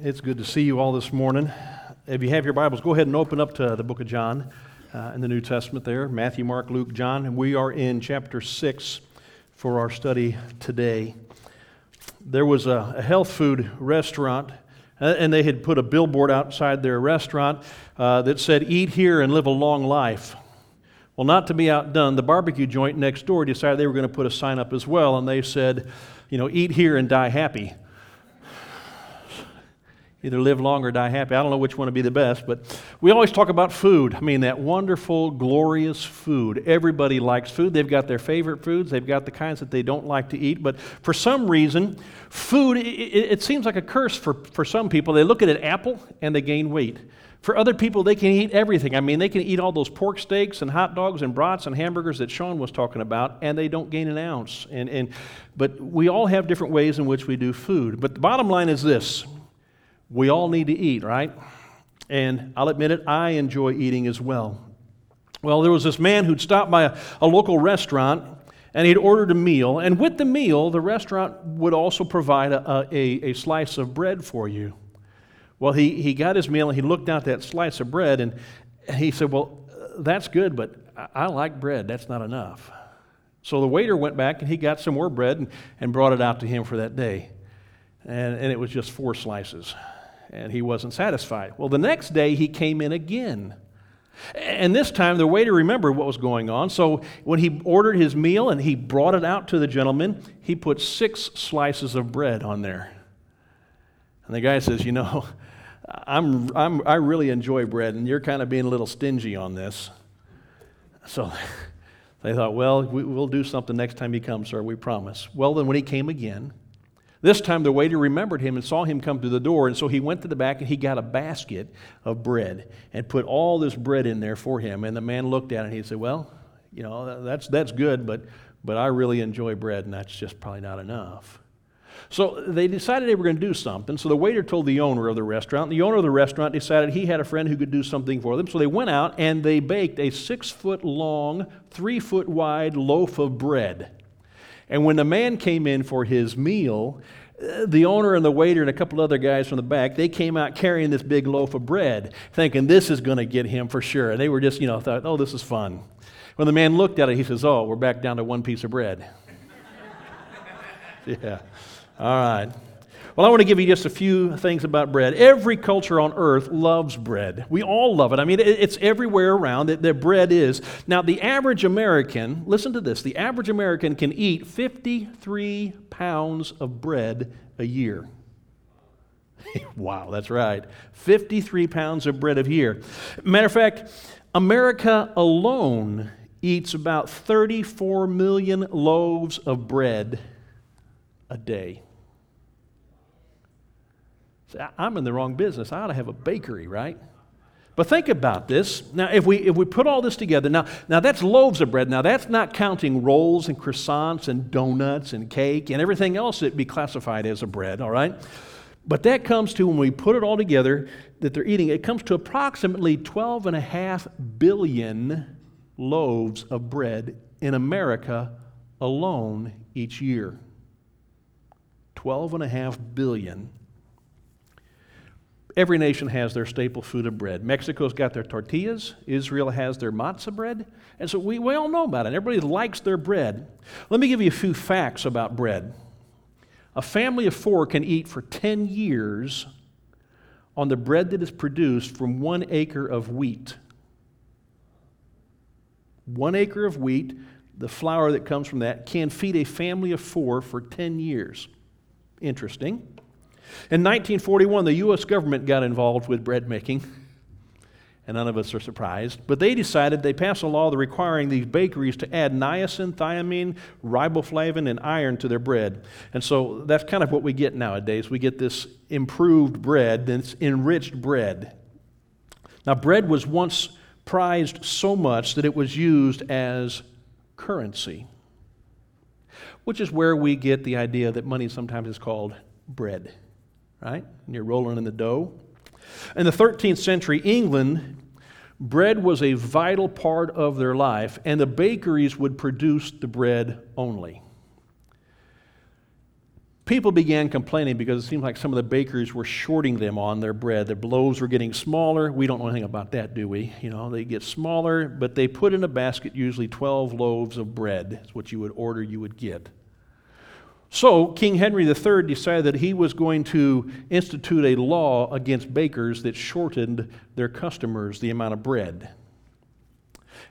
It's good to see you all this morning. If you have your Bibles, go ahead and open up to the book of John uh, in the New Testament there Matthew, Mark, Luke, John. And we are in chapter 6 for our study today. There was a, a health food restaurant, uh, and they had put a billboard outside their restaurant uh, that said, Eat here and live a long life. Well, not to be outdone, the barbecue joint next door decided they were going to put a sign up as well, and they said, You know, eat here and die happy either live long or die happy. I don't know which one would be the best, but we always talk about food. I mean, that wonderful, glorious food. Everybody likes food. They've got their favorite foods, they've got the kinds that they don't like to eat. But for some reason, food, it, it, seems like a curse for, for some people. They look at an apple and they gain weight. For other people, they can eat everything. I mean, they can eat all those pork steaks and hot dogs and brats and hamburgers that Sean was talking about, and they don't gain an ounce. And, and, but we all have different ways in which we do food. But the bottom line is this we all need to eat, right? And I'll admit it, I enjoy eating as well. Well, there was this man who'd stopped by a, a local restaurant and he'd ordered a meal. And with the meal, the restaurant would also provide a, a, a slice of bread for you. Well, he, he got his meal and he looked at that slice of bread and he said, Well, that's good, but I, I like bread. That's not enough. So the waiter went back and he got some more bread and, and brought it out to him for that day. And, and it was just four slices and he wasn't satisfied. Well, the next day he came in again. And this time the waiter remembered what was going on. So when he ordered his meal and he brought it out to the gentleman, he put six slices of bread on there. And the guy says, You know, I'm, I'm, I really enjoy bread, and you're kind of being a little stingy on this. So they thought, Well, we, we'll do something next time he comes, sir, we promise. Well, then when he came again, this time the waiter remembered him and saw him come to the door, and so he went to the back and he got a basket of bread and put all this bread in there for him. And the man looked at it and he said, Well, you know, that's, that's good, but, but I really enjoy bread, and that's just probably not enough. So they decided they were going to do something. So the waiter told the owner of the restaurant. The owner of the restaurant decided he had a friend who could do something for them. So they went out and they baked a six foot long, three foot wide loaf of bread. And when the man came in for his meal, uh, the owner and the waiter and a couple other guys from the back, they came out carrying this big loaf of bread, thinking this is going to get him for sure. And they were just, you know, thought, oh, this is fun. When the man looked at it, he says, oh, we're back down to one piece of bread. yeah. All right. Well, I want to give you just a few things about bread. Every culture on earth loves bread. We all love it. I mean, it's everywhere around that, bread is. Now, the average American, listen to this, the average American can eat 53 pounds of bread a year. wow, that's right. 53 pounds of bread a year. Matter of fact, America alone eats about 34 million loaves of bread a day. I'm in the wrong business. I ought to have a bakery, right? But think about this. Now, if we, if we put all this together, now, now that's loaves of bread. Now, that's not counting rolls and croissants and donuts and cake and everything else that be classified as a bread, all right? But that comes to, when we put it all together, that they're eating, it comes to approximately 12 and a half billion loaves of bread in America alone each year. 12 and a half billion Every nation has their staple food of bread. Mexico's got their tortillas. Israel has their matzah bread. And so we, we all know about it. Everybody likes their bread. Let me give you a few facts about bread. A family of four can eat for 10 years on the bread that is produced from one acre of wheat. One acre of wheat, the flour that comes from that, can feed a family of four for 10 years. Interesting. In 1941, the U.S. government got involved with bread making, and none of us are surprised. But they decided they passed a law requiring these bakeries to add niacin, thiamine, riboflavin, and iron to their bread. And so that's kind of what we get nowadays. We get this improved bread, this enriched bread. Now, bread was once prized so much that it was used as currency, which is where we get the idea that money sometimes is called bread right? And you're rolling in the dough. In the 13th century, England, bread was a vital part of their life, and the bakeries would produce the bread only. people began complaining because it seemed like some of the bakers were shorting them on their bread. Their loaves were getting smaller. We don't know anything about that, do we? You know, they get smaller, but they put in a basket usually 12 loaves of bread. That's what you would order, you would get. So, King Henry III decided that he was going to institute a law against bakers that shortened their customers the amount of bread.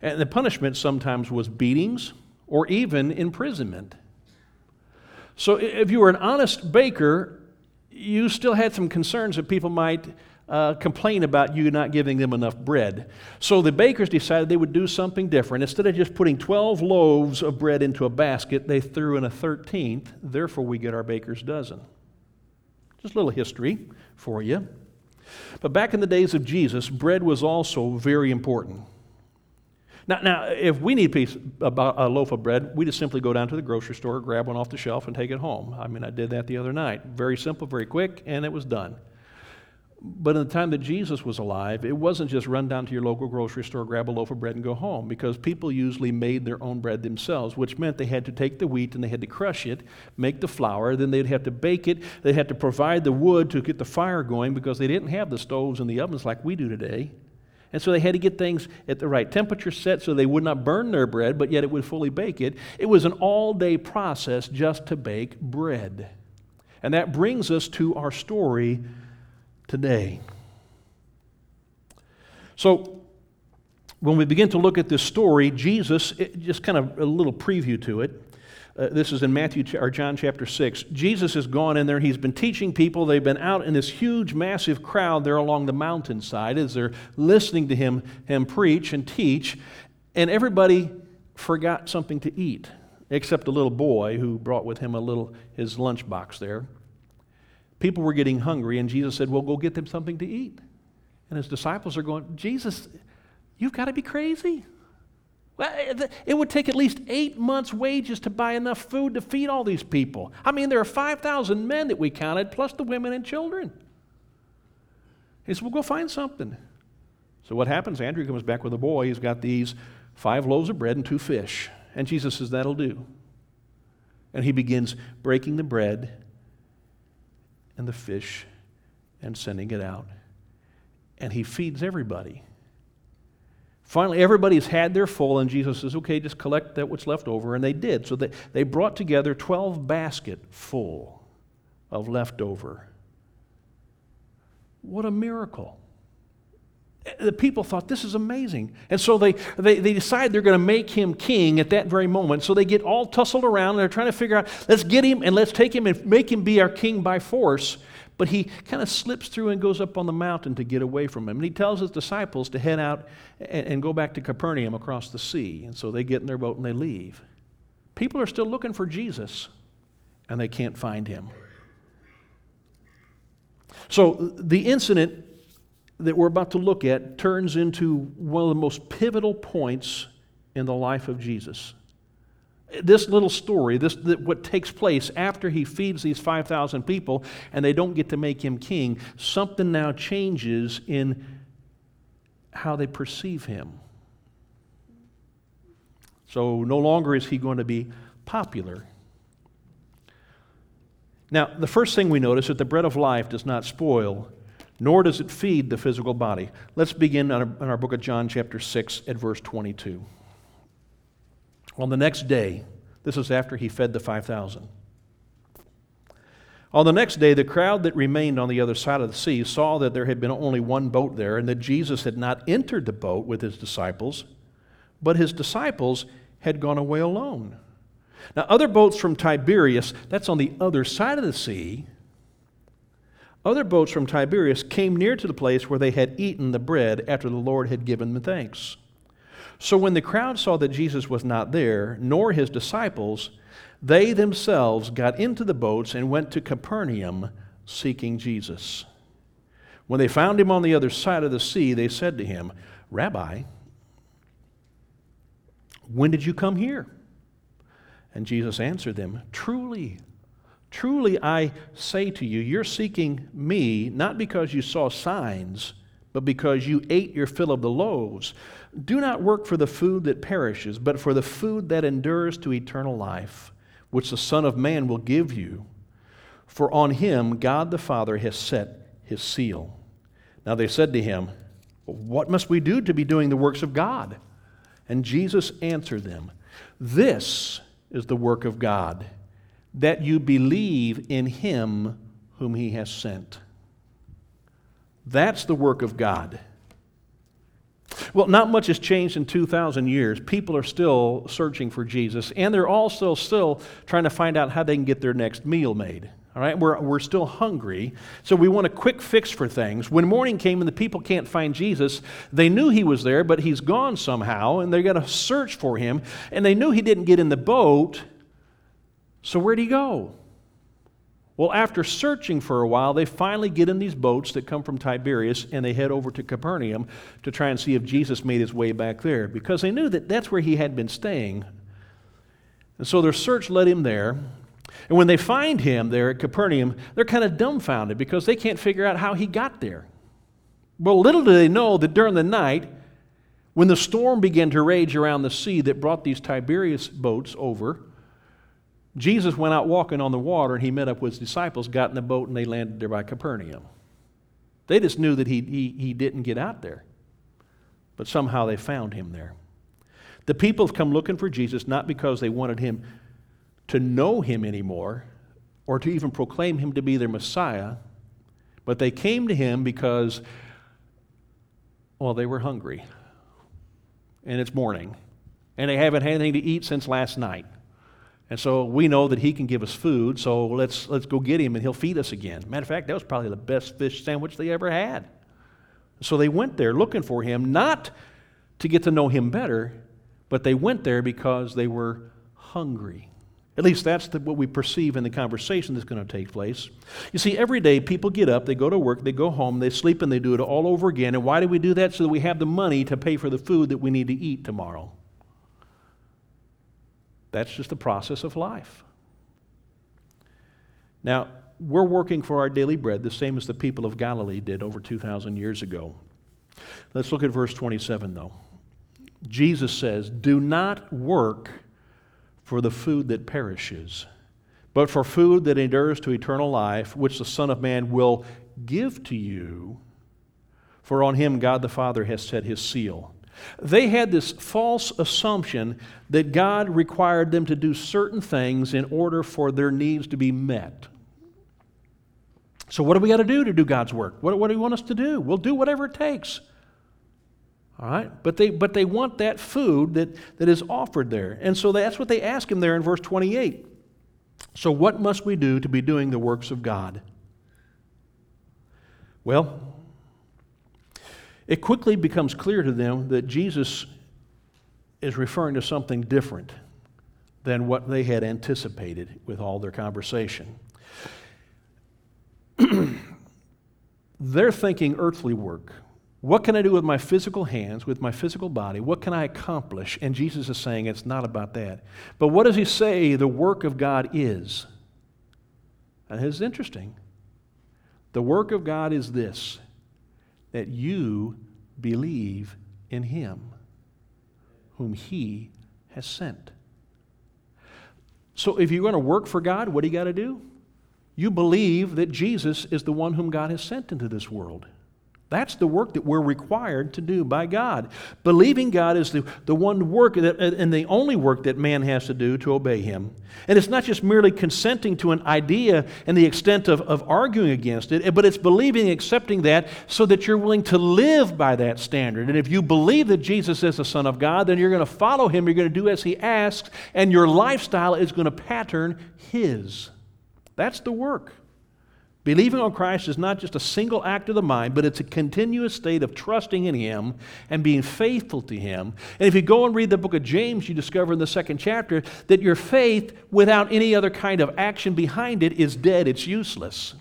And the punishment sometimes was beatings or even imprisonment. So, if you were an honest baker, you still had some concerns that people might uh, complain about you not giving them enough bread. So the bakers decided they would do something different. Instead of just putting 12 loaves of bread into a basket, they threw in a 13th. Therefore, we get our baker's dozen. Just a little history for you. But back in the days of Jesus, bread was also very important. Now, now if we need a, piece, a loaf of bread, we just simply go down to the grocery store, grab one off the shelf, and take it home. I mean, I did that the other night. Very simple, very quick, and it was done. But in the time that Jesus was alive, it wasn't just run down to your local grocery store, grab a loaf of bread, and go home, because people usually made their own bread themselves, which meant they had to take the wheat and they had to crush it, make the flour, then they'd have to bake it, they had to provide the wood to get the fire going because they didn't have the stoves and the ovens like we do today. And so they had to get things at the right temperature set so they would not burn their bread, but yet it would fully bake it. It was an all day process just to bake bread. And that brings us to our story today. So, when we begin to look at this story, Jesus, just kind of a little preview to it. Uh, this is in Matthew or John chapter 6. Jesus has gone in there. He's been teaching people. They've been out in this huge, massive crowd there along the mountainside as they're listening to him, him preach and teach. And everybody forgot something to eat, except a little boy who brought with him a little his lunchbox there. People were getting hungry, and Jesus said, Well, go get them something to eat. And his disciples are going, Jesus, you've got to be crazy. Eh, it would take at least eight months' wages to buy enough food to feed all these people. I mean, there are 5,000 men that we counted, plus the women and children. He said, Well, go find something. So what happens? Andrew comes back with a boy. He's got these five loaves of bread and two fish. And Jesus says, That'll do. And he begins breaking the bread and the fish and sending it out. And he feeds everybody. Finally, everybody's had their full, and Jesus says, okay, just collect that what's left over. And they did. So they, they brought together 12 basket full of leftover. What a miracle. The people thought, this is amazing. And so they, they, they decide they're going to make him king at that very moment. So they get all tussled around and they're trying to figure out, let's get him and let's take him and make him be our king by force. But he kind of slips through and goes up on the mountain to get away from him. And he tells his disciples to head out and, and go back to Capernaum across the sea. And so they get in their boat and they leave. People are still looking for Jesus and they can't find him. So the incident that we're about to look at turns into one of the most pivotal points in the life of Jesus. This little story, this what takes place after he feeds these 5,000 people and they don't get to make him king, something now changes in how they perceive him. So no longer is he going to be popular. Now, the first thing we notice is that the bread of life does not spoil nor does it feed the physical body. Let's begin in our, our book of John, chapter 6, at verse 22. On the next day, this is after he fed the 5,000. On the next day, the crowd that remained on the other side of the sea saw that there had been only one boat there and that Jesus had not entered the boat with his disciples, but his disciples had gone away alone. Now, other boats from Tiberias, that's on the other side of the sea, other boats from Tiberias came near to the place where they had eaten the bread after the Lord had given them thanks. So when the crowd saw that Jesus was not there, nor his disciples, they themselves got into the boats and went to Capernaum seeking Jesus. When they found him on the other side of the sea, they said to him, Rabbi, when did you come here? And Jesus answered them, Truly, Truly I say to you, you're seeking me not because you saw signs, but because you ate your fill of the loaves. Do not work for the food that perishes, but for the food that endures to eternal life, which the Son of Man will give you. for on him God the Father has set his seal. Now they said to him, What must we do to be doing the works of God? And Jesus answered them, This is the work of God, that you believe in him whom he has sent. That's the work of God. Well, not much has changed in 2,000 years. People are still searching for Jesus, and they're also still trying to find out how they can get their next meal made. All right, we're, we're still hungry, so we want a quick fix for things. When morning came and the people can't find Jesus, they knew he was there, but he's gone somehow, and they got to search for him. And they knew he didn't get in the boat, so where'd he go? Well, after searching for a while, they finally get in these boats that come from Tiberias and they head over to Capernaum to try and see if Jesus made his way back there because they knew that that's where he had been staying. And so their search led him there. And when they find him there at Capernaum, they're kind of dumbfounded because they can't figure out how he got there. Well, little do they know that during the night, when the storm began to rage around the sea that brought these Tiberias boats over, Jesus went out walking on the water and he met up with his disciples, got in the boat, and they landed there by Capernaum. They just knew that he, he, he didn't get out there, but somehow they found him there. The people have come looking for Jesus not because they wanted him to know him anymore or to even proclaim him to be their Messiah, but they came to him because, well, they were hungry. And it's morning. And they haven't had anything to eat since last night. And so we know that he can give us food, so let's, let's go get him and he'll feed us again. Matter of fact, that was probably the best fish sandwich they ever had. So they went there looking for him, not to get to know him better, but they went there because they were hungry. At least that's the, what we perceive in the conversation that's going to take place. You see, every day people get up, they go to work, they go home, they sleep, and they do it all over again. And why do we do that? So that we have the money to pay for the food that we need to eat tomorrow. That's just the process of life. Now, we're working for our daily bread the same as the people of Galilee did over 2,000 years ago. Let's look at verse 27, though. Jesus says, Do not work for the food that perishes, but for food that endures to eternal life, which the Son of Man will give to you, for on him God the Father has set his seal. They had this false assumption that God required them to do certain things in order for their needs to be met. So, what do we got to do to do God's work? What, what do you want us to do? We'll do whatever it takes. All right? But they, but they want that food that, that is offered there. And so that's what they ask him there in verse 28. So, what must we do to be doing the works of God? Well, it quickly becomes clear to them that Jesus is referring to something different than what they had anticipated with all their conversation. They're thinking earthly work. What can I do with my physical hands, with my physical body? What can I accomplish? And Jesus is saying it's not about that. But what does he say the work of God is? And it's interesting. The work of God is this that you believe in him whom he has sent. So if you're going to work for God, what do you got to do? You believe that Jesus is the one whom God has sent into this world. That's the work that we're required to do by God. Believing God is the, the one work that, and the only work that man has to do to obey Him. And it's not just merely consenting to an idea and the extent of, of arguing against it, but it's believing, and accepting that so that you're willing to live by that standard. And if you believe that Jesus is the Son of God, then you're going to follow Him, you're going to do as He asks, and your lifestyle is going to pattern His. That's the work. Believing on Christ is not just a single act of the mind, but it's a continuous state of trusting in Him and being faithful to Him. And if you go and read the book of James, you discover in the second chapter that your faith, without any other kind of action behind it, is dead, it's useless.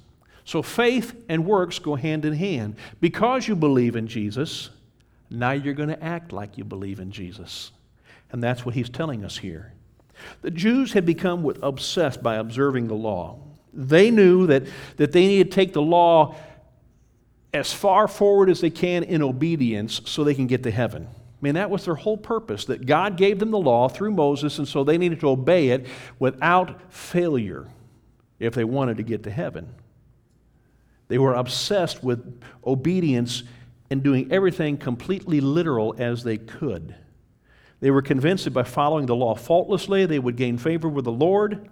So faith and works go hand in hand. Because you believe in Jesus, now you're going to act like you believe in Jesus. And that's what He's telling us here. The Jews had become obsessed by observing the law. They knew that, that they needed to take the law as far forward as they can in obedience so they can get to heaven. I mean, that was their whole purpose, that God gave them the law through Moses, and so they needed to obey it without failure. if they wanted to get to heaven. They were obsessed with obedience and doing everything completely literal as they could. They were convinced that by following the law faultlessly, they would gain favor with the Lord.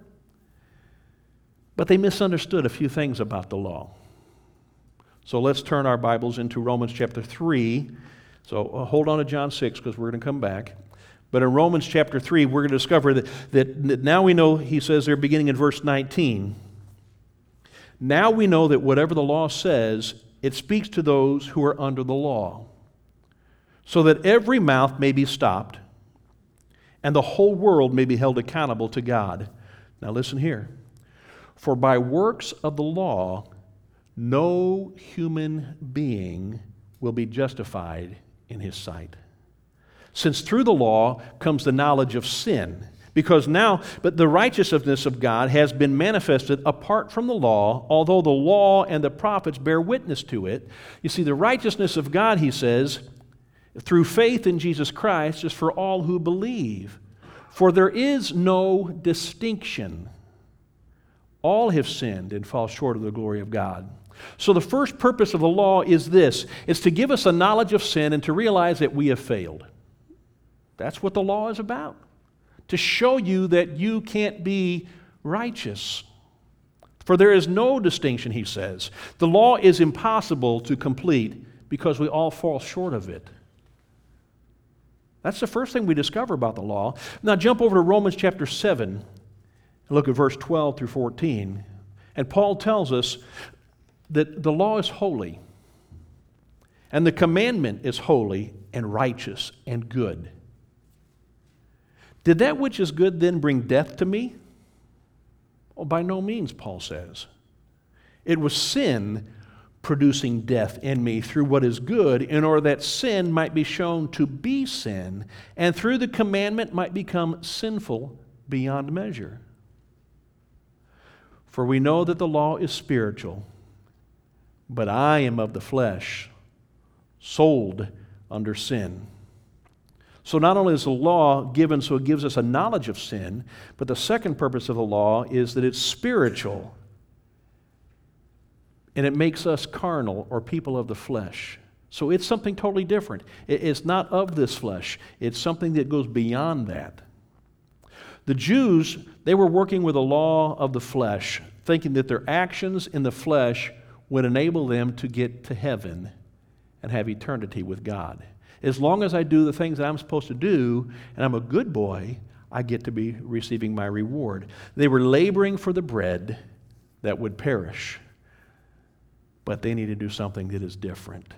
But they misunderstood a few things about the law. So let's turn our Bibles into Romans chapter 3. So uh, hold on to John 6 because we're going to come back. But in Romans chapter 3, we're going to discover that, that now we know, he says there beginning in verse 19, now we know that whatever the law says, it speaks to those who are under the law, so that every mouth may be stopped and the whole world may be held accountable to God. Now listen here. For by works of the law, no human being will be justified in his sight since through the law comes the knowledge of sin. Because now, but the righteousness of God has been manifested apart from the law, although the law and the prophets bear witness to it. You see, the righteousness of God, he says, through faith in Jesus Christ is for all who believe. For there is no distinction. All have sinned and fall short of the glory of God. So the first purpose of the law is this it's to give us a knowledge of sin and to realize that we have failed. That's what the law is about to show you that you can't be righteous. For there is no distinction, he says. The law is impossible to complete because we all fall short of it. That's the first thing we discover about the law. Now, jump over to Romans chapter 7 and look at verse 12 through 14. And Paul tells us that the law is holy, and the commandment is holy and righteous and good. Did that which is good then bring death to me? Oh, by no means, Paul says. It was sin producing death in me through what is good, in order that sin might be shown to be sin, and through the commandment might become sinful beyond measure. For we know that the law is spiritual, but I am of the flesh, sold under sin. So, not only is the law given so it gives us a knowledge of sin, but the second purpose of the law is that it's spiritual and it makes us carnal or people of the flesh. So, it's something totally different. It's not of this flesh, it's something that goes beyond that. The Jews, they were working with the law of the flesh, thinking that their actions in the flesh would enable them to get to heaven and have eternity with God. As long as I do the things that I'm supposed to do and I'm a good boy, I get to be receiving my reward. They were laboring for the bread that would perish, but they need to do something that is different.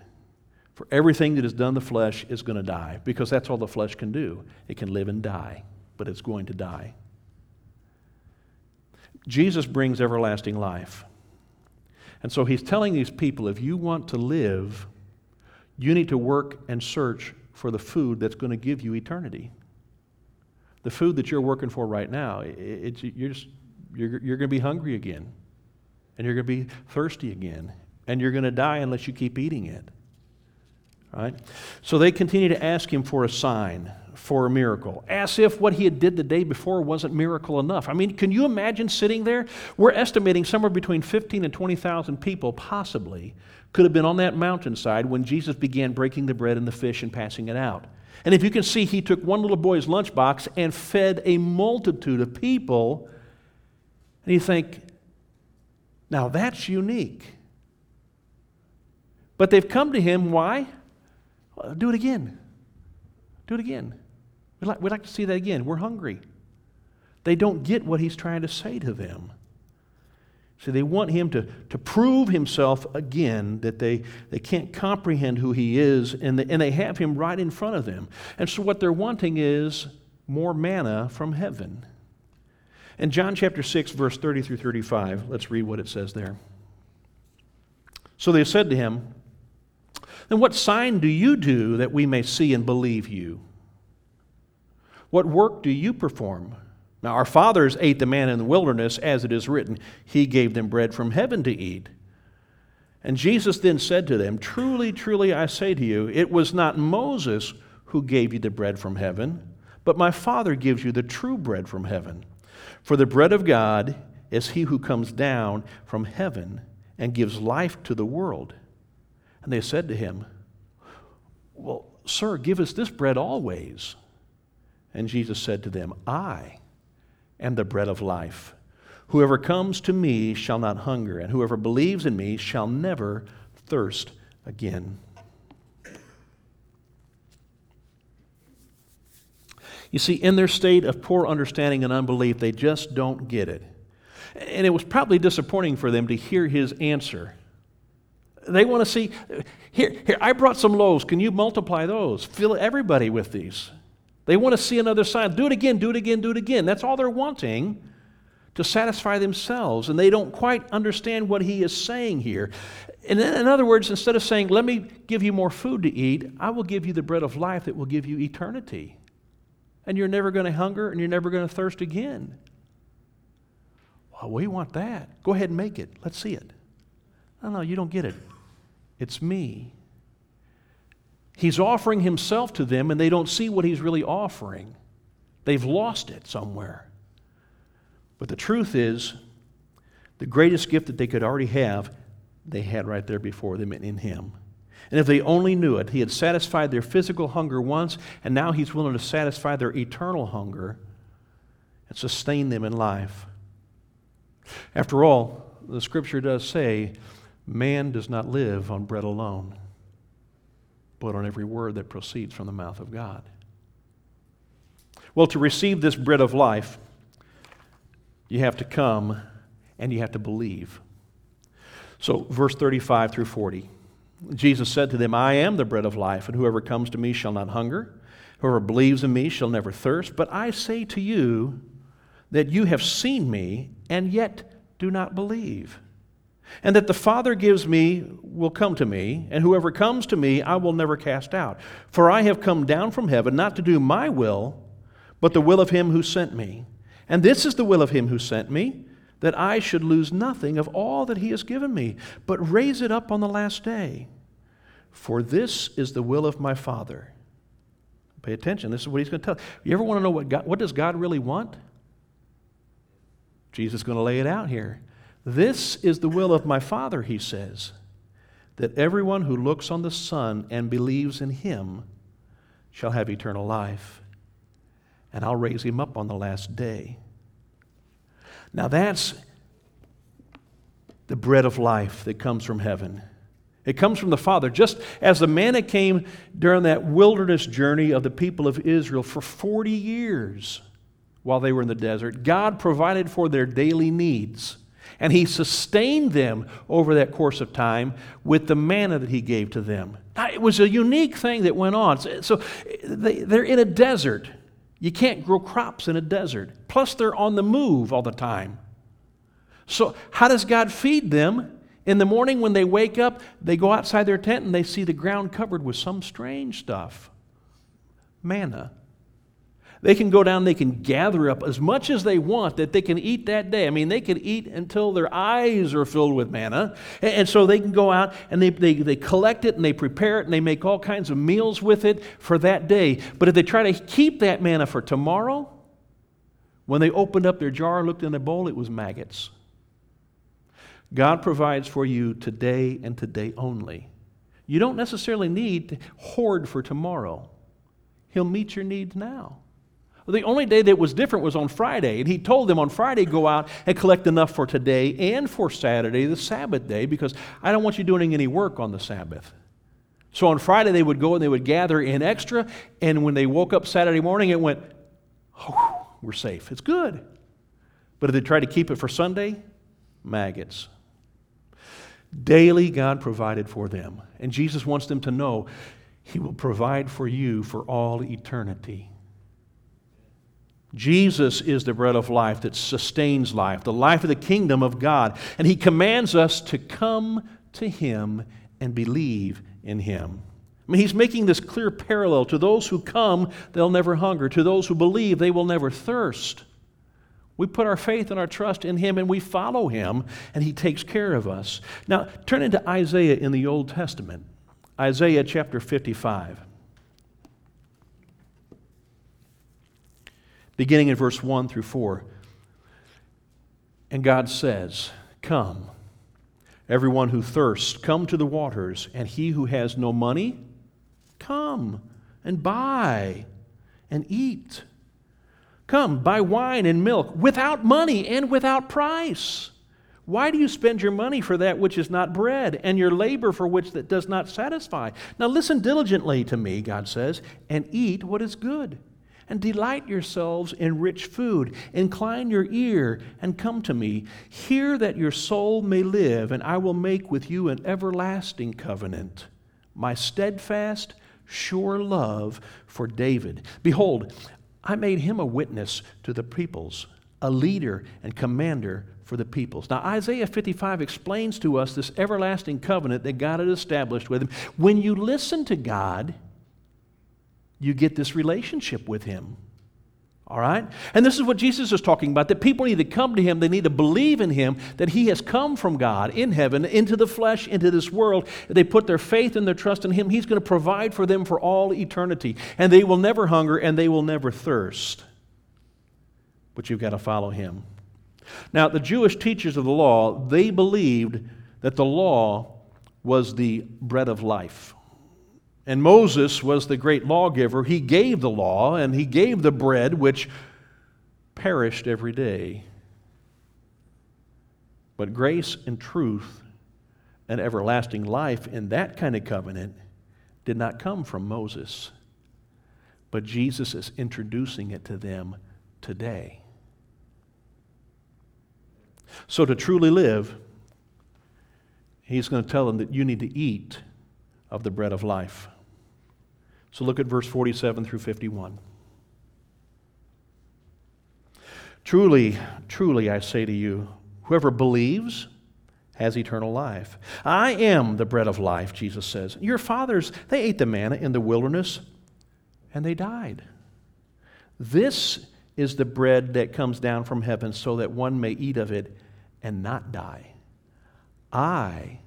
For everything that is done the flesh is going to die because that's all the flesh can do. It can live and die, but it's going to die. Jesus brings everlasting life. And so he's telling these people if you want to live, you need to work and search for the food that's going to give you eternity. The food that you're working for right now, it's, you're, just, you're, you're going to be hungry again, and you're going to be thirsty again, and you're going to die unless you keep eating it. Right? So they continue to ask him for a sign, for a miracle, as if what he had did the day before wasn't miracle enough. I mean, can you imagine sitting there? We're estimating somewhere between 15 and 20,000 people possibly could have been on that mountainside when Jesus began breaking the bread and the fish and passing it out. And if you can see, he took one little boy's lunchbox and fed a multitude of people. And you think, now that's unique. But they've come to him, why? do it again. Do it again. We'd like, we'd like to see that again. We're hungry. They don't get what he's trying to say to them. See, they want him to, to prove himself again that they, they can't comprehend who he is, and they, and they have him right in front of them. And so, what they're wanting is more manna from heaven. In John chapter 6, verse 30 through 35, let's read what it says there. So they said to him, Then what sign do you do that we may see and believe you? What work do you perform? Now, our fathers ate the manna in the wilderness, as it is written, He gave them bread from heaven to eat. And Jesus then said to them, Truly, truly, I say to you, it was not Moses who gave you the bread from heaven, but my Father gives you the true bread from heaven. For the bread of God is he who comes down from heaven and gives life to the world. And they said to him, Well, sir, give us this bread always. And Jesus said to them, I am the bread of life. Whoever comes to me shall not hunger, and whoever believes in me shall never thirst again. You see, in their state of poor understanding and unbelief, they just don't get it. And it was probably disappointing for them to hear his answer. They want to see, here, here, I brought some loaves. Can you multiply those? Fill everybody with these. They want to see another sign. Do it again, do it again, do it again. That's all they're wanting to satisfy themselves. And they don't quite understand what he is saying here. And in other words, instead of saying, Let me give you more food to eat, I will give you the bread of life that will give you eternity. And you're never going to hunger and you're never going to thirst again. Well, we want that. Go ahead and make it. Let's see it. No, no, you don't get it. It's me. He's offering himself to them, and they don't see what he's really offering. They've lost it somewhere. But the truth is, the greatest gift that they could already have, they had right there before them in him. And if they only knew it, he had satisfied their physical hunger once, and now he's willing to satisfy their eternal hunger and sustain them in life. After all, the scripture does say, man does not live on bread alone, but on every word that proceeds from the mouth of God. Well, to receive this bread of life, you have to come and you have to believe. So, verse 35 through 40. Jesus said to them, I am the bread of life, and whoever comes to me shall not hunger. Whoever believes in me shall never thirst. But I say to you that you have seen me, and yet do not believe. And that the Father gives me will come to me, and whoever comes to me I will never cast out. For I have come down from heaven not to do my will, but the will of him who sent me. And this is the will of him who sent me, that I should lose nothing of all that he has given me, but raise it up on the last day. For this is the will of my Father. Pay attention. This is what he's going to tell. You ever want to know what God, what does God really want? Jesus is going to lay it out here. This is the will of my Father, he says, that everyone who looks on the Son and believes in him shall have eternal life, and I'll raise him up on the last day. Now that's the bread of life that comes from heaven. It comes from the Father. Just as the manna came during that wilderness journey of the people of Israel for 40 years while they were in the desert. God provided for their daily needs. And He sustained them over that course of time with the manna that He gave to them. It was a unique thing that went on. So they, they're in a desert. You can't grow crops in a desert. Plus, they're on the move all the time. So, how does God feed them? In the morning, when they wake up, they go outside their tent and they see the ground covered with some strange stuff manna. They can go down, they can gather up as much as they want that they can eat that day. I mean, they can eat until their eyes are filled with manna. And, and so they can go out and they, they, they collect it and they prepare it and they make all kinds of meals with it for that day. But if they try to keep that manna for tomorrow, when they opened up their jar, looked in the bowl, it was maggots. God provides for you today and today only. You don't necessarily need to hoard for tomorrow. He'll meet your needs now. The only day that was different was on Friday. And he told them on Friday, go out and collect enough for today and for Saturday, the Sabbath day, because I don't want you doing any work on the Sabbath. So on Friday, they would go and they would gather in extra. And when they woke up Saturday morning, it went, oh, we're safe. It's good. But if they tried to keep it for Sunday, maggots. Daily, God provided for them. And Jesus wants them to know He will provide for you for all eternity. Jesus is the bread of life that sustains life, the life of the kingdom of God. And He commands us to come to Him and believe in Him. I mean, He's making this clear parallel. To those who come, they'll never hunger. To those who believe, they will never thirst. We put our faith and our trust in Him and we follow Him, and He takes care of us. Now, turn into Isaiah in the Old Testament, Isaiah chapter 55. Beginning in verse 1 through 4. And God says, Come. Everyone who thirsts, come to the waters, and he who has no money, come and buy and eat. Come, buy wine and milk without money and without price. Why do you spend your money for that which is not bread, and your labor for which that does not satisfy? Now listen diligently to me, God says, and eat what is good and delight yourselves in rich food. Incline your ear and come to me. Hear that your soul may live, and I will make with you an everlasting covenant, my steadfast, sure love for David. Behold, I made him a witness to the peoples, a leader and commander for the peoples. Now, Isaiah 55 explains to us this everlasting covenant that God had established with him. When you listen to God, you get this relationship with Him. All right? And this is what Jesus is talking about that people need to come to Him, they need to believe in Him, that He has come from God in heaven into the flesh, into this world. They put their faith and their trust in Him. He's going to provide for them for all eternity. And they will never hunger and they will never thirst. But you've got to follow Him. Now, the Jewish teachers of the law, they believed that the law was the bread of life. And Moses was the great lawgiver. He gave the law and he gave the bread which perished every day. But grace and truth and everlasting life in that kind of covenant did not come from Moses. But Jesus is introducing it to them today. So, to truly live, he's going to tell them that you need to eat of the bread of life. So look at verse 47 through 51. Truly, truly, I say to you, whoever believes has eternal life. I am the bread of life, Jesus says. Your fathers, they ate the manna in the wilderness and they died. This is the bread that comes down from heaven so that one may eat of it and not die. I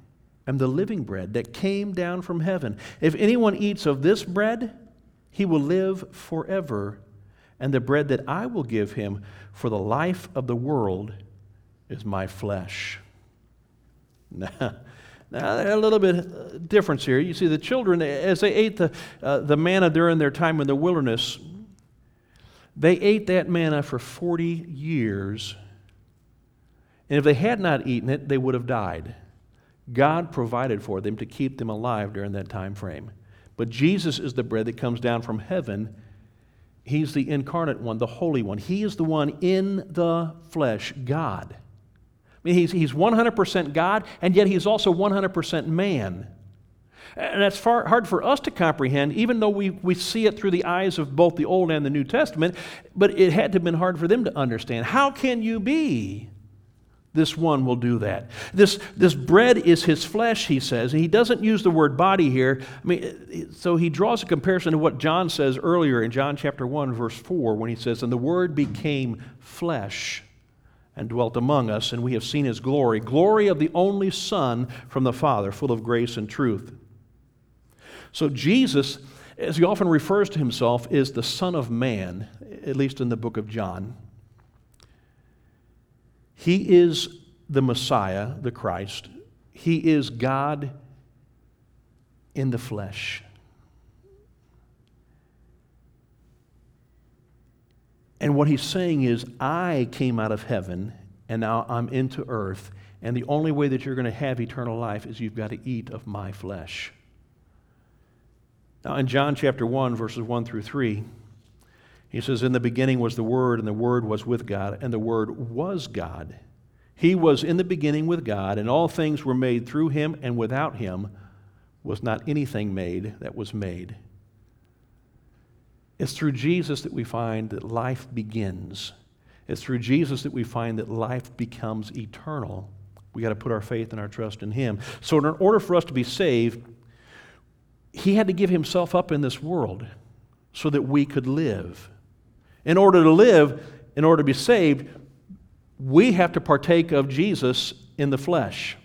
am the living bread that came down from heaven. If anyone eats of this bread, he will live forever. And the bread that I will give him for the life of the world is my flesh. Now, now a little bit uh, difference here. You see, the children, as they ate the, uh, the manna during their time in the wilderness, they ate that manna for 40 years. And if they had not eaten it, they would have died. God provided for them to keep them alive during that time frame. But Jesus is the bread that comes down from heaven. He's the incarnate one, the Holy One. He is the one in the flesh, God. I mean, he's, he's 100% God, and yet he's also 100% man. And that's far, hard for us to comprehend, even though we, we see it through the eyes of both the Old and the New Testament, but it had to have been hard for them to understand. How can you be this one will do that. This, this bread is his flesh, he says. He doesn't use the word body here. I mean, so he draws a comparison to what John says earlier in John chapter 1, verse 4, when he says, And the word became flesh and dwelt among us, and we have seen his glory glory of the only Son from the Father, full of grace and truth. So Jesus, as he often refers to himself, is the Son of Man, at least in the book of John. He is the Messiah, the Christ. He is God in the flesh. And what he's saying is, I came out of heaven and now I'm into earth. And the only way that you're going to have eternal life is you've got to eat of my flesh. Now, in John chapter 1, verses 1 through 3, he says, In the beginning was the Word, and the Word was with God, and the Word was God. He was in the beginning with God, and all things were made through him, and without him was not anything made that was made. It's through Jesus that we find that life begins. It's through Jesus that we find that life becomes eternal. We got to put our faith and our trust in Him. So, in order for us to be saved, He had to give Himself up in this world so that we could live. In order to live, in order to be saved, we have to partake of Jesus in the flesh.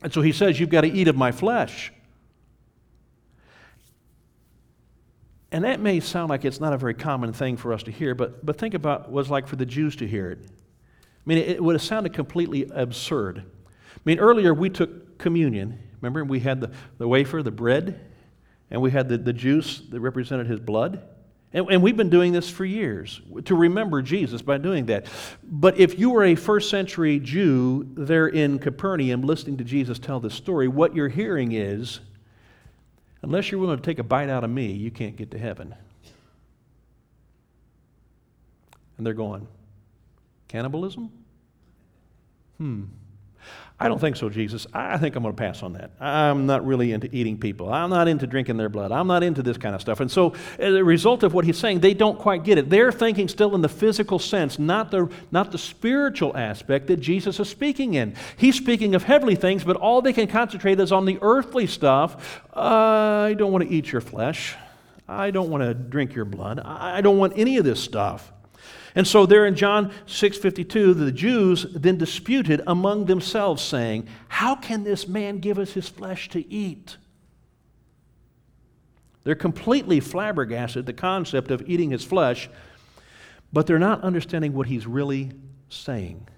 And so he says, You've got to eat of my flesh. And that may sound like it's not a very common thing for us to hear, but, but think about what it's like for the Jews to hear it. I mean, it, it would have sounded completely absurd. I mean, earlier we took communion. Remember, we had the, the wafer, the bread, and we had the, the juice that represented his blood. And, and we've been doing this for years to remember Jesus by doing that. But if you were a first century Jew there in Capernaum listening to Jesus tell this story, what you're hearing is unless you're willing to take a bite out of me, you can't get to heaven. And they're going, cannibalism? Hmm. I don't think so, Jesus. I think I'm going to pass on that. I'm not really into eating people. I'm not into drinking their blood. I'm not into this kind of stuff. And so, as a result of what he's saying, they don't quite get it. They're thinking still in the physical sense, not the, not the spiritual aspect that Jesus is speaking in. He's speaking of heavenly things, but all they can concentrate is on the earthly stuff. I don't want to eat your flesh. I don't want to drink your blood. I don't want any of this stuff. And so there in John 6:52 the Jews then disputed among themselves saying, "How can this man give us his flesh to eat?" They're completely flabbergasted the concept of eating his flesh, but they're not understanding what he's really saying.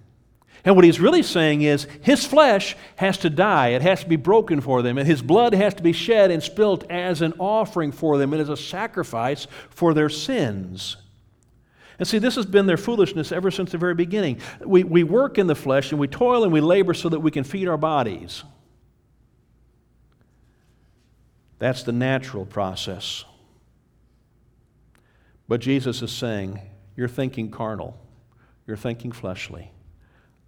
And what he's really saying is his flesh has to die, it has to be broken for them, and his blood has to be shed and spilt as an offering for them and as a sacrifice for their sins. And see, this has been their foolishness ever since the very beginning. We, we work in the flesh and we toil and we labor so that we can feed our bodies. That's the natural process. But Jesus is saying, You're thinking carnal, you're thinking fleshly.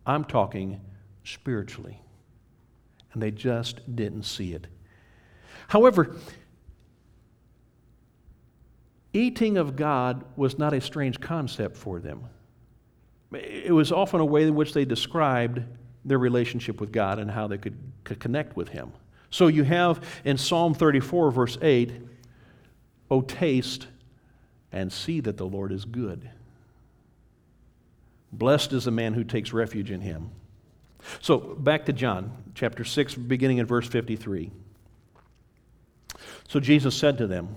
I'm talking spiritually. And they just didn't see it. However, eating of God was not a strange concept for them. It was often a way in which they described their relationship with God and how they could, could connect with Him. So you have in Psalm 34, verse 8, O taste and see that the Lord is good. Blessed is the man who takes refuge in him. So back to John chapter 6, beginning in verse 53. So Jesus said to them,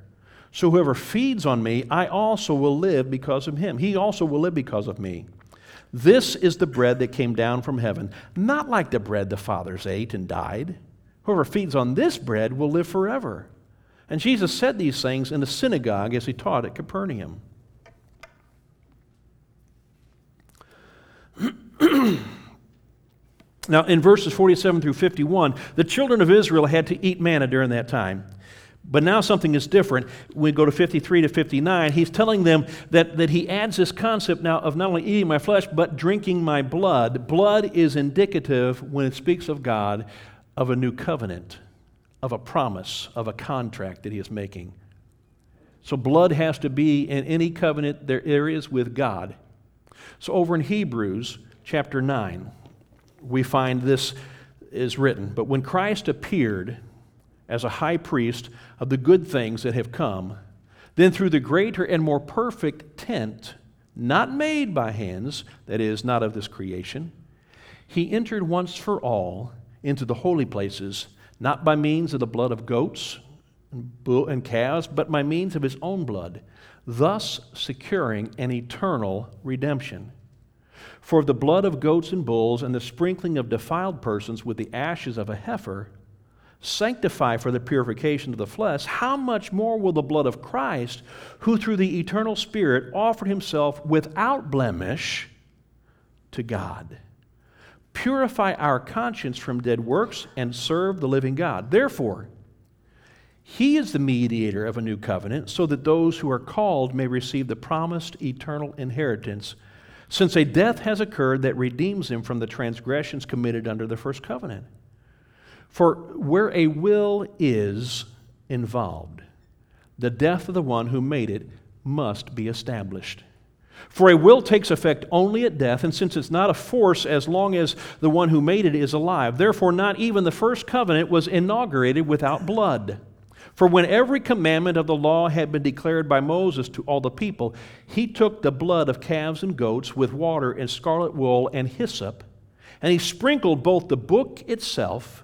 so whoever feeds on me, I also will live because of him. He also will live because of me. This is the bread that came down from heaven, not like the bread the fathers ate and died. Whoever feeds on this bread will live forever. And Jesus said these things in the synagogue as he taught at Capernaum. now, in verses 47 through 51, the children of Israel had to eat manna during that time. But now something is different. We go to 53 to 59, he's telling them that, that he adds this concept now of not only eating my flesh, but drinking my blood. Blood is indicative, when it speaks of God, of a new covenant, of a promise, of a contract that he is making. So blood has to be in any covenant there is with God. So over in Hebrews chapter 9, we find this is written. But when Christ appeared, as a high priest of the good things that have come, then through the greater and more perfect tent, not made by hands, that is, not of this creation, he entered once for all into the holy places, not by means of the blood of goats and calves, but by means of his own blood, thus securing an eternal redemption. For the blood of goats and bulls and the sprinkling of defiled persons with the ashes of a heifer sanctify for the purification of the flesh, how much more will the blood of Christ, who through the eternal Spirit offered himself without blemish to God, purify our conscience from dead works and serve the living God? Therefore, he is the mediator of a new covenant, so that those who are called may receive the promised eternal inheritance, since a death has occurred that redeems them from the transgressions committed under the first covenant. For where a will is involved, the death of the one who made it must be established. For a will takes effect only at death, and since it's not a force as long as the one who made it is alive, therefore not even the first covenant was inaugurated without blood. For when every commandment of the law had been declared by Moses to all the people, he took the blood of calves and goats with water and scarlet wool and hyssop, and he sprinkled both the book itself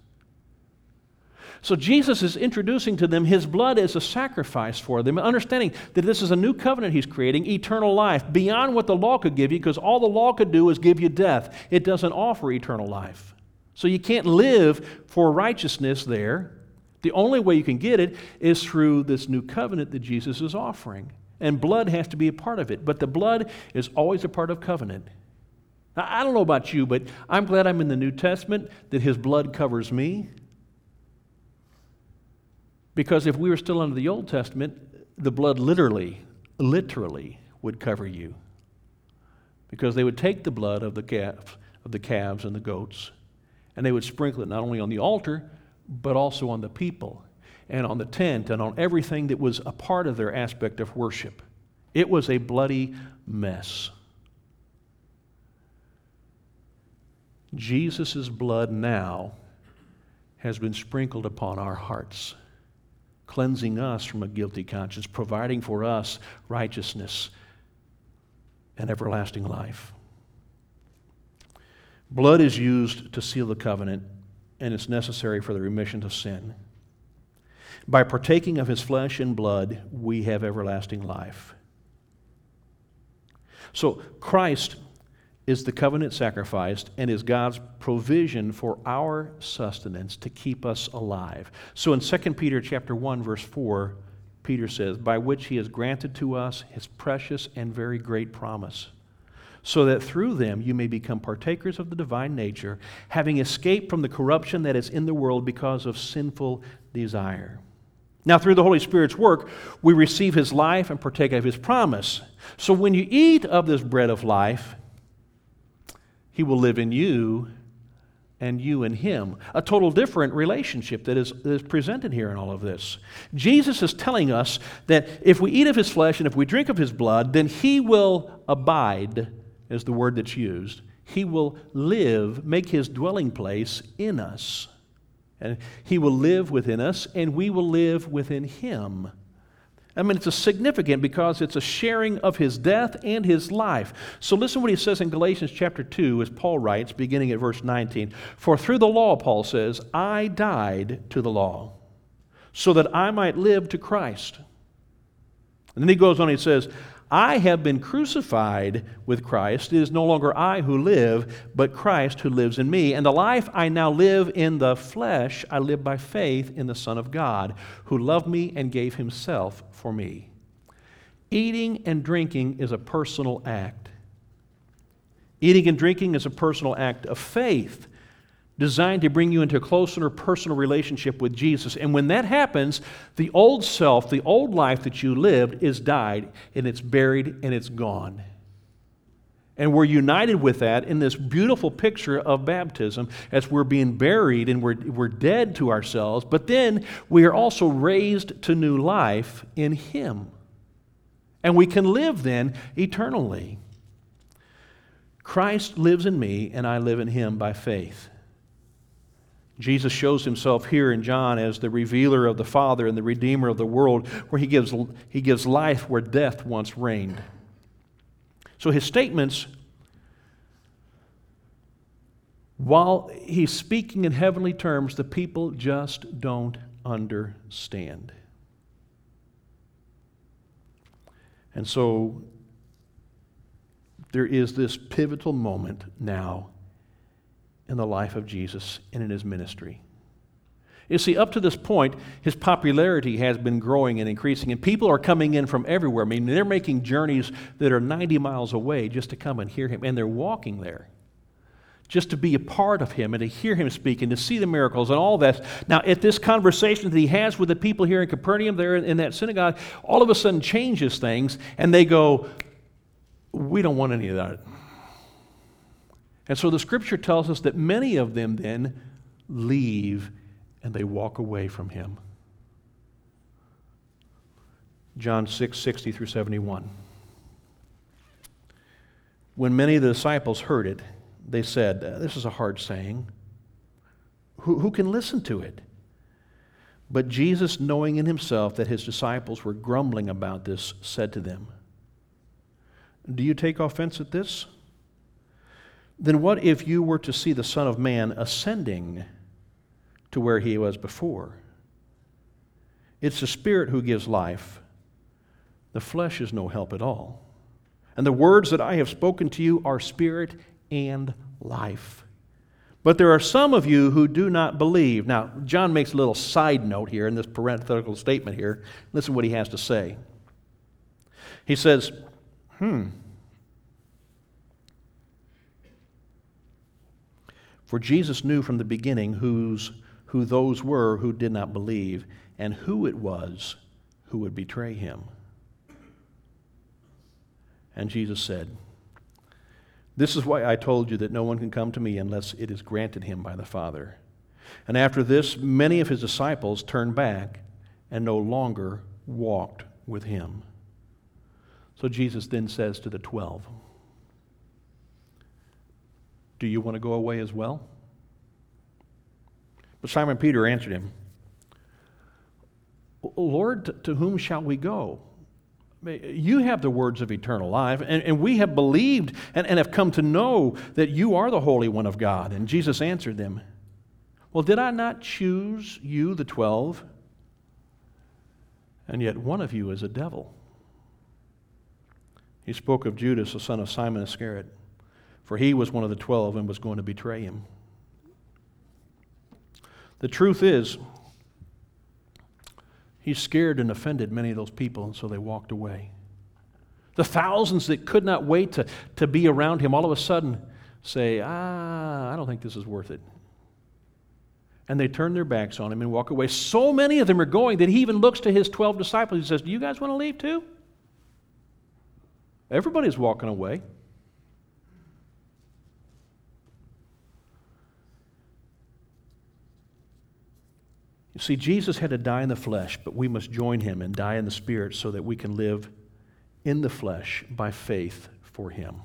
So Jesus is introducing to them his blood as a sacrifice for them, understanding that this is a new covenant he's creating, eternal life, beyond what the law could give you, because all the law could do is give you death. It doesn't offer eternal life. So you can't live for righteousness there. The only way you can get it is through this new covenant that Jesus is offering. And blood has to be a part of it. But the blood is always a part of covenant. Now, I don't know about you, but I'm glad I'm in the New Testament that his blood covers me. Because if we were still under the Old Testament, the blood literally, literally would cover you. Because they would take the blood of the calves, of the calves and the goats and they would sprinkle it not only on the altar, but also on the people and on the tent and on everything that was a part of their aspect of worship. It was a bloody mess. Jesus' blood now has been sprinkled upon our hearts, cleansing us from a guilty conscience, providing for us righteousness and everlasting life. Blood is used to seal the covenant, and it's necessary for the remission of sin. By partaking of his flesh and blood, we have everlasting life. So, Christ is the covenant sacrificed and is God's provision for our sustenance to keep us alive. So in 2 Peter chapter 1 verse 4, Peter says, "By which he has granted to us his precious and very great promise." so that through them you may become partakers of the divine nature, having escaped from the corruption that is in the world because of sinful desire. Now, through the Holy Spirit's work, we receive his life and partake of his promise. So when you eat of this bread of life, he will live in you and you in him. A total different relationship that is, that is presented here in all of this. Jesus is telling us that if we eat of his flesh and if we drink of his blood, then he will abide is the word that's used. He will live, make his dwelling place in us. And he will live within us, and we will live within him. I mean, it's significant because it's a sharing of his death and his life. So listen what he says in Galatians chapter 2 as Paul writes, beginning at verse 19. For through the law, Paul says, I died to the law, so that I might live to Christ. And then he goes on, he says, I have been crucified with Christ. It is no longer I who live, but Christ who lives in me. And the life I now live in the flesh, I live by faith in the Son of God, who loved me and gave himself for me. Eating and drinking is a personal act. Eating and drinking is a personal act of faith designed to bring you into a closer personal relationship with Jesus. And when that happens, the old self, the old life that you lived, is died and it's buried and it's gone. And we're united with that in this beautiful picture of baptism as we're being buried and we're, we're dead to ourselves, but then we are also raised to new life in Him. And we can live then eternally. Christ lives in me, and I live in Him by faith. Jesus shows himself here in John as the revealer of the Father and the Redeemer of the world, where he gives, he gives life where death once reigned. So his statements, while he's speaking in heavenly terms, the people just don't understand. And so there is this pivotal moment now in the life of Jesus and in his ministry. You see, up to this point, his popularity has been growing and increasing, and people are coming in from everywhere. I mean, they're making journeys that are 90 miles away just to come and hear him, and they're walking there just to be a part of him and to hear him speak and to see the miracles and all that. Now, at this conversation that he has with the people here in Capernaum, there in that synagogue, all of a sudden changes things, and they go, We don't want any of that. And so the scripture tells us that many of them then leave and they walk away from him. John 6, 60 through 71. When many of the disciples heard it, they said, uh, This is a hard saying. Who, who can listen to it? But Jesus, knowing in himself that his disciples were grumbling about this, said to them, Do you take offense at this? Then what if you were to see the Son of Man ascending to where he was before? It's the Spirit who gives life, the flesh is no help at all. And the words that I have spoken to you are spirit and life. But there are some of you who do not believe. Now, John makes a little side note here in this parenthetical statement here. Listen what he has to say. He says, Hmm. For Jesus knew from the beginning whose, who those were who did not believe and who it was who would betray him. And Jesus said, this is why I told you that no one can come to me unless it is granted him by the Father. And after this, many of his disciples turned back and no longer walked with him. So Jesus then says to the twelve, Do you want to go away as well? But Simon Peter answered him, Lord, to whom shall we go? You have the words of eternal life, and, and we have believed and, and have come to know that you are the Holy One of God. And Jesus answered them, Well, did I not choose you, the twelve? And yet one of you is a devil. He spoke of Judas, the son of Simon Iscariot, for he was one of the twelve and was going to betray him. The truth is, he scared and offended many of those people, and so they walked away. The thousands that could not wait to, to be around him all of a sudden say, Ah, I don't think this is worth it. And they turn their backs on him and walk away. So many of them are going that he even looks to his 12 disciples. He says, Do you guys want to leave too? Everybody's walking away. See, Jesus had to die in the flesh, but we must join him and die in the spirit so that we can live in the flesh by faith for him.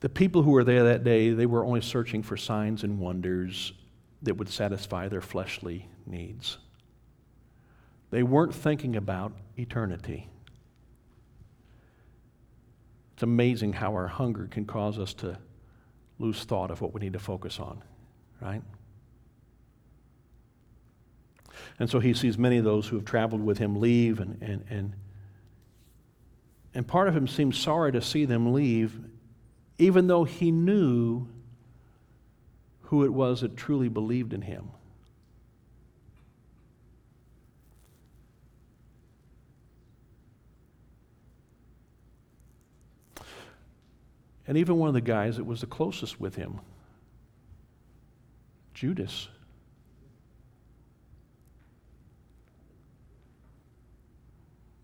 The people who were there that day, they were only searching for signs and wonders that would satisfy their fleshly needs. They weren't thinking about eternity. It's amazing how our hunger can cause us to lose thought of what we need to focus on, right? And so he sees many of those who have traveled with him leave, and, and, and, and part of him seems sorry to see them leave, even though he knew who it was that truly believed in him. And even one of the guys that was the closest with him, Judas.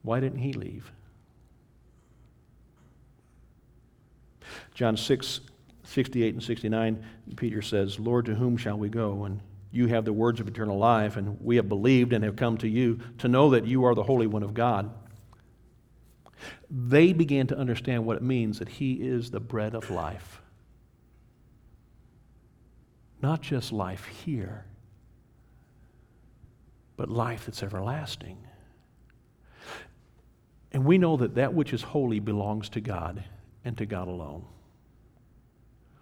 Why didn't he leave? John 6, 68 and 69, Peter says, Lord, to whom shall we go? And you have the words of eternal life, and we have believed and have come to you to know that you are the Holy One of God. They began to understand what it means that He is the bread of life. Not just life here, but life that's everlasting. And we know that that which is holy belongs to God and to God alone.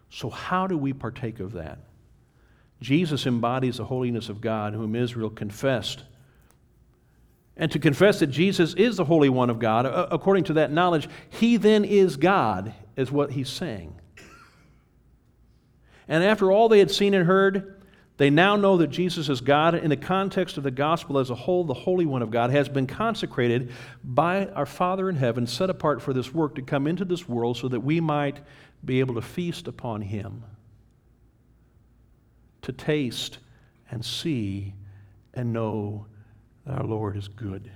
So, how do we partake of that? Jesus embodies the holiness of God, whom Israel confessed and to confess that Jesus is the Holy One of God, according to that knowledge, he then is God, is what he's saying. And after all they had seen and heard, They now know that Jesus is God. In the context of the gospel as a whole, the Holy One of God has been consecrated by our Father in heaven, set apart for this work to come into this world so that we might be able to feast upon Him, to taste and see and know that our Lord is good.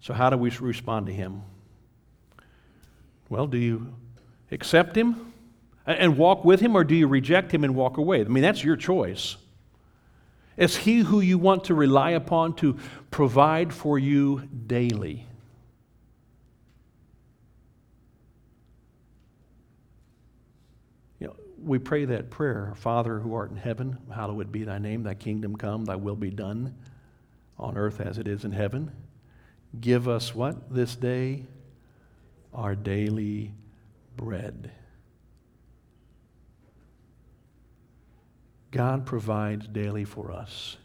So, how do we respond to Him? Well, do you accept Him? and walk with him, or do you reject him and walk away? I mean, that's your choice. Is he who you want to rely upon to provide for you daily? You know, we pray that prayer Father who art in heaven, hallowed be thy name, thy kingdom come, thy will be done on earth as it is in heaven. Give us what this day? Our daily bread. God provides daily for us,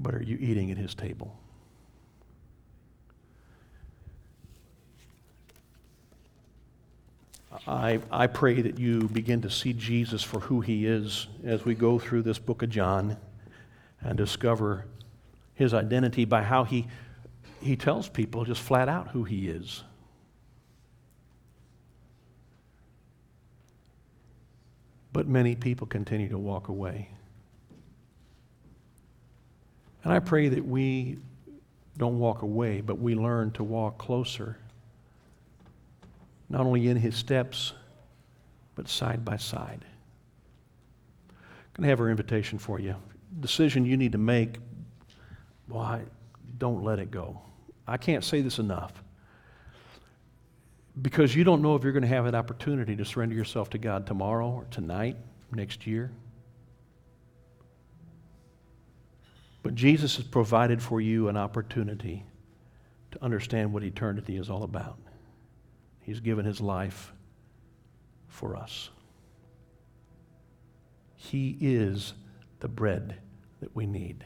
but are you eating at his table? I, I pray that you begin to see Jesus for who he is as we go through this book of John and discover his identity by how he, he tells people just flat out who he is. But many people continue to walk away. And I pray that we don't walk away, but we learn to walk closer, not only in his steps, but side by side. I'm going to have our invitation for you. Decision you need to make, why, don't let it go. I can't say this enough because you don't know if you're going to have an opportunity to surrender yourself to God tomorrow or tonight, next year. But Jesus has provided for you an opportunity to understand what eternity is all about. He's given his life for us. He is the bread that we need.